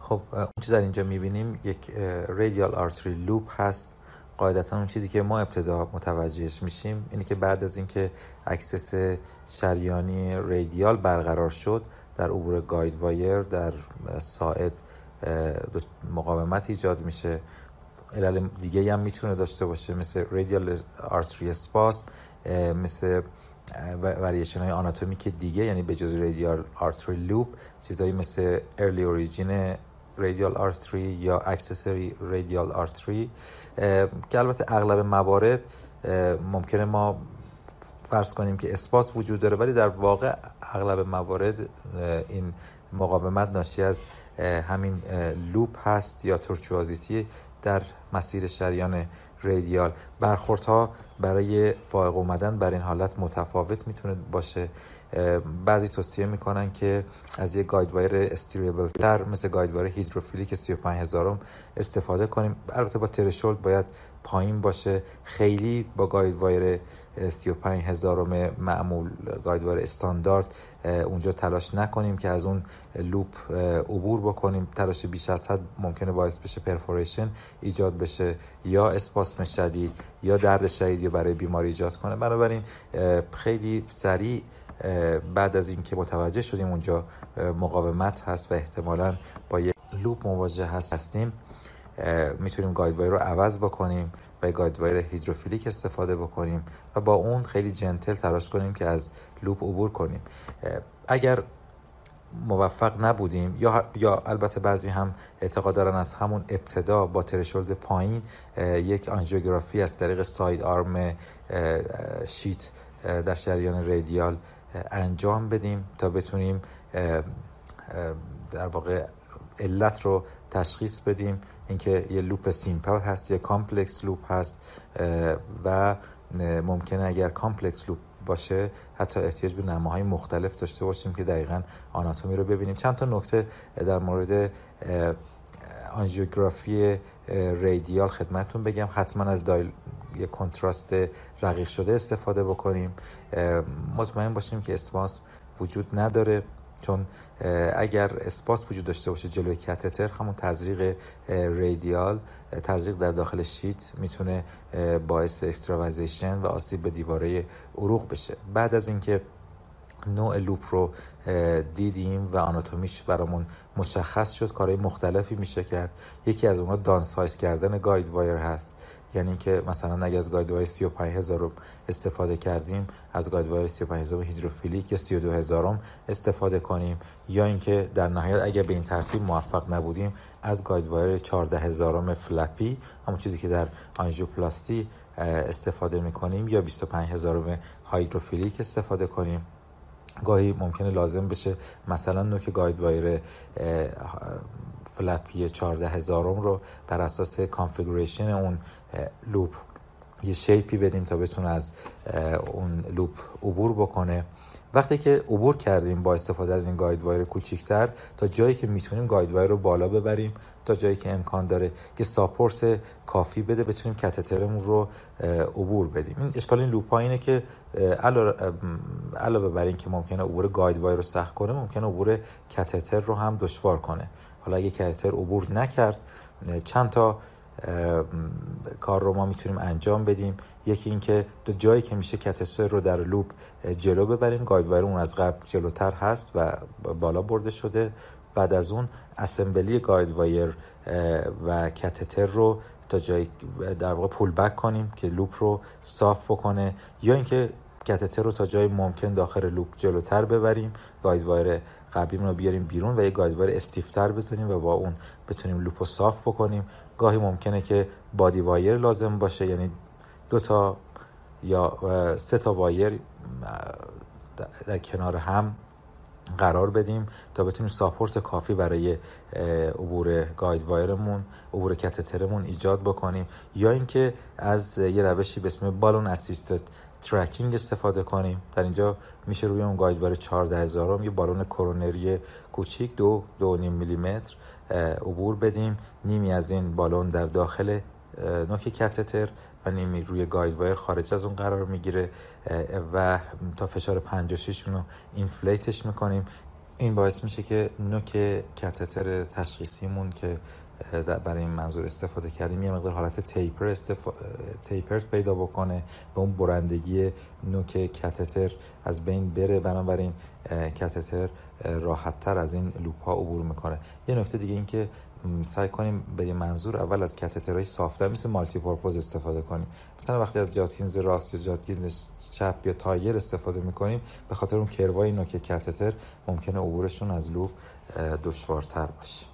خب اون چیز در اینجا می‌بینیم یک radial artery loop هست. قاعدتا اون چیزی که ما ابتدا متوجهش میشیم اینه که بعد از اینکه access شریانی radial برقرار شد در عبور guide wire در ساعد مقاومت ایجاد میشه. علل دیگه هم می‌تونه داشته باشه مثل radial artery spasm مثل variation های آناتومیک دیگه یعنی به جز radial artery loop چیزایی مثل early origin radial artery یا accessory radial artery که البته اغلب موارد ممکنه ما فرض کنیم که spasm وجود داره ولی در واقع اغلب موارد این مقاومت ناشی از همین loop هست یا tortuosity در مسیر شریان radial برخوردها برای فائق اومدن بر این حالت متفاوت می‌تونه باشه. بعضی توصیه می‌کنن که از یک guidewire steerable تر مثل guidewire hydrophilic 35 هزارم استفاده کنیم. البته با threshold باید پایین باشه. خیلی با guidewire 35 هزارم معمول guidewire استاندارد اونجا تلاش نکنیم که از اون loop عبور بکنیم. تلاش بیش از حد ممکنه باعث بشه perforation ایجاد بشه یا اسپاسم شدید یا درد شدیدی برای بیمار ایجاد کنه. بنابراین خیلی سریع بعد از اینکه متوجه شدیم اونجا مقاومت هست و احتمالا با یک loop مواجه هست هستیم می‌تونیم guidewire رو عوض بکنیم. و guidewire hydrophilic استفاده بکنیم و با اون خیلی gentle تلاش کنیم که از loop عبور کنیم. اگر موفق نبودیم یا یا البته بعضی هم اعتقاد دارن از همون ابتدا با threshold پایین یک آنژیوگرافی از طریق side arm sheath در شریان radial انجام بدیم تا بتونیم در واقع علت رو تشخیص بدیم. اینکه یه loop simple هست یه complex loop هست و ممکنه اگر complex loop باشه حتی احتیاج به نماهای مختلف داشته باشیم که دقیقا آناتومی رو ببینیم. چند تا نکته در مورد آنژیوگرافی radial خدمتتون بگم. حتما از dilute یه contrast رقیق شده استفاده بکنیم. مطمئن باشیم که spasm وجود نداره. چون اگر spasm وجود داشته باشه جلوی کاتتر همون تزریق radial تزریق در داخل sheath می‌تونه باعث extravasation و آسیب به دیواره عروق بشه. بعد از اینکه نوع loop رو دیدیم و آناتومیش برامون مشخص شد کارهای مختلفی میشه کرد. یکی از اونها downsize کردن guidewire هست. یعنی که مثلا اگه از guidewire 35000 رو استفاده کردیم از guidewire 35000 hydrophilic یا 32000 استفاده کنیم. یا اینکه در نهایت اگه به این ترتیب موفق نبودیم از guidewire 14000 floppy همون چیزی که در آنژیوپلاستی استفاده می‌کنیم یا 25000 hydrophilic استفاده کنیم. گاهی ممکنه لازم بشه مثلا نوک guidewire floppy 14 هزارم رو بر اساس configuration اون loop یه shape ی بدیم تا بتونه از اون loop عبور بکنه. وقتی که عبور کردیم با استفاده از این guidewire کوچیکتر تا جایی که می‌تونیم guidewire رو بالا ببریم تا جایی که امکان داره که support کافی بده بتونیم کتترمون رو عبور بدیم. این اشکال این loop اینه که علاوه بر این که ممکنه عبور guidewire رو سخت کنه ممکنه عبور کتتر رو هم دشوار کنه. حالا اگه کتتر عبور نکرد چند تا کار رو ما می‌تونیم انجام بدیم. یکی اینکه تا جایی که میشه کتتر رو در loop جلو ببریم. guidewire اون از قبل جلوتر هست و بالا برده شده. بعد از اون assembly guidewire و کتتر رو تا جایی در واقع pull back کنیم که loop رو صاف بکنه. یا اینکه کتتر رو تا جای ممکن داخل loop جلوتر ببریم. guidewire قبلی رو بیاریم بیرون و یه guidewire stiffer بزنیم و با اون بتونیم loop رو صاف بکنیم. گاهی ممکنه که buddy wire لازم باشه یعنی دو تا یا سه تا wire در کنار هم قرار بدیم تا بتونیم support کافی برای عبور guidewire مون عبور کتترمون ایجاد بکنیم. یا اینکه از یه روشی به اسم balloon assisted tracking استفاده کنیم. در اینجا میشه روی اون guidewire 14 هزارم یه بالون کرونری کوچیک دو دو نیم میلیمتر عبور بدیم. نیمی از این بالون در داخل نوک کتتر و نیمی روی guidewire خارج از اون قرار می‌گیره. و تا فشار 56 رو inflate ش می‌کنیم. این باعث میشه که نوک کتتر تشخیصیمون که برای این منظور استفاده کردیم. یه مقدار حالت taper استفا... tapered پیدا بکنه به اون برندگی نوک کتتر از بین بره. بنابراین کتتر راحت تر از این loop ها عبور می‌کنه. یه نکته دیگه این که سعی کنیم به منظور اول از کتترهای صافتر مثل multipurpose استفاده کنیم. مثلا وقتی از Judkins راست یا Judkins چپ یا Tiger استفاده می‌کنیم به خاطر اون curve نوک کتتر ممکنه عبورشون از loop دشوارتر باشه.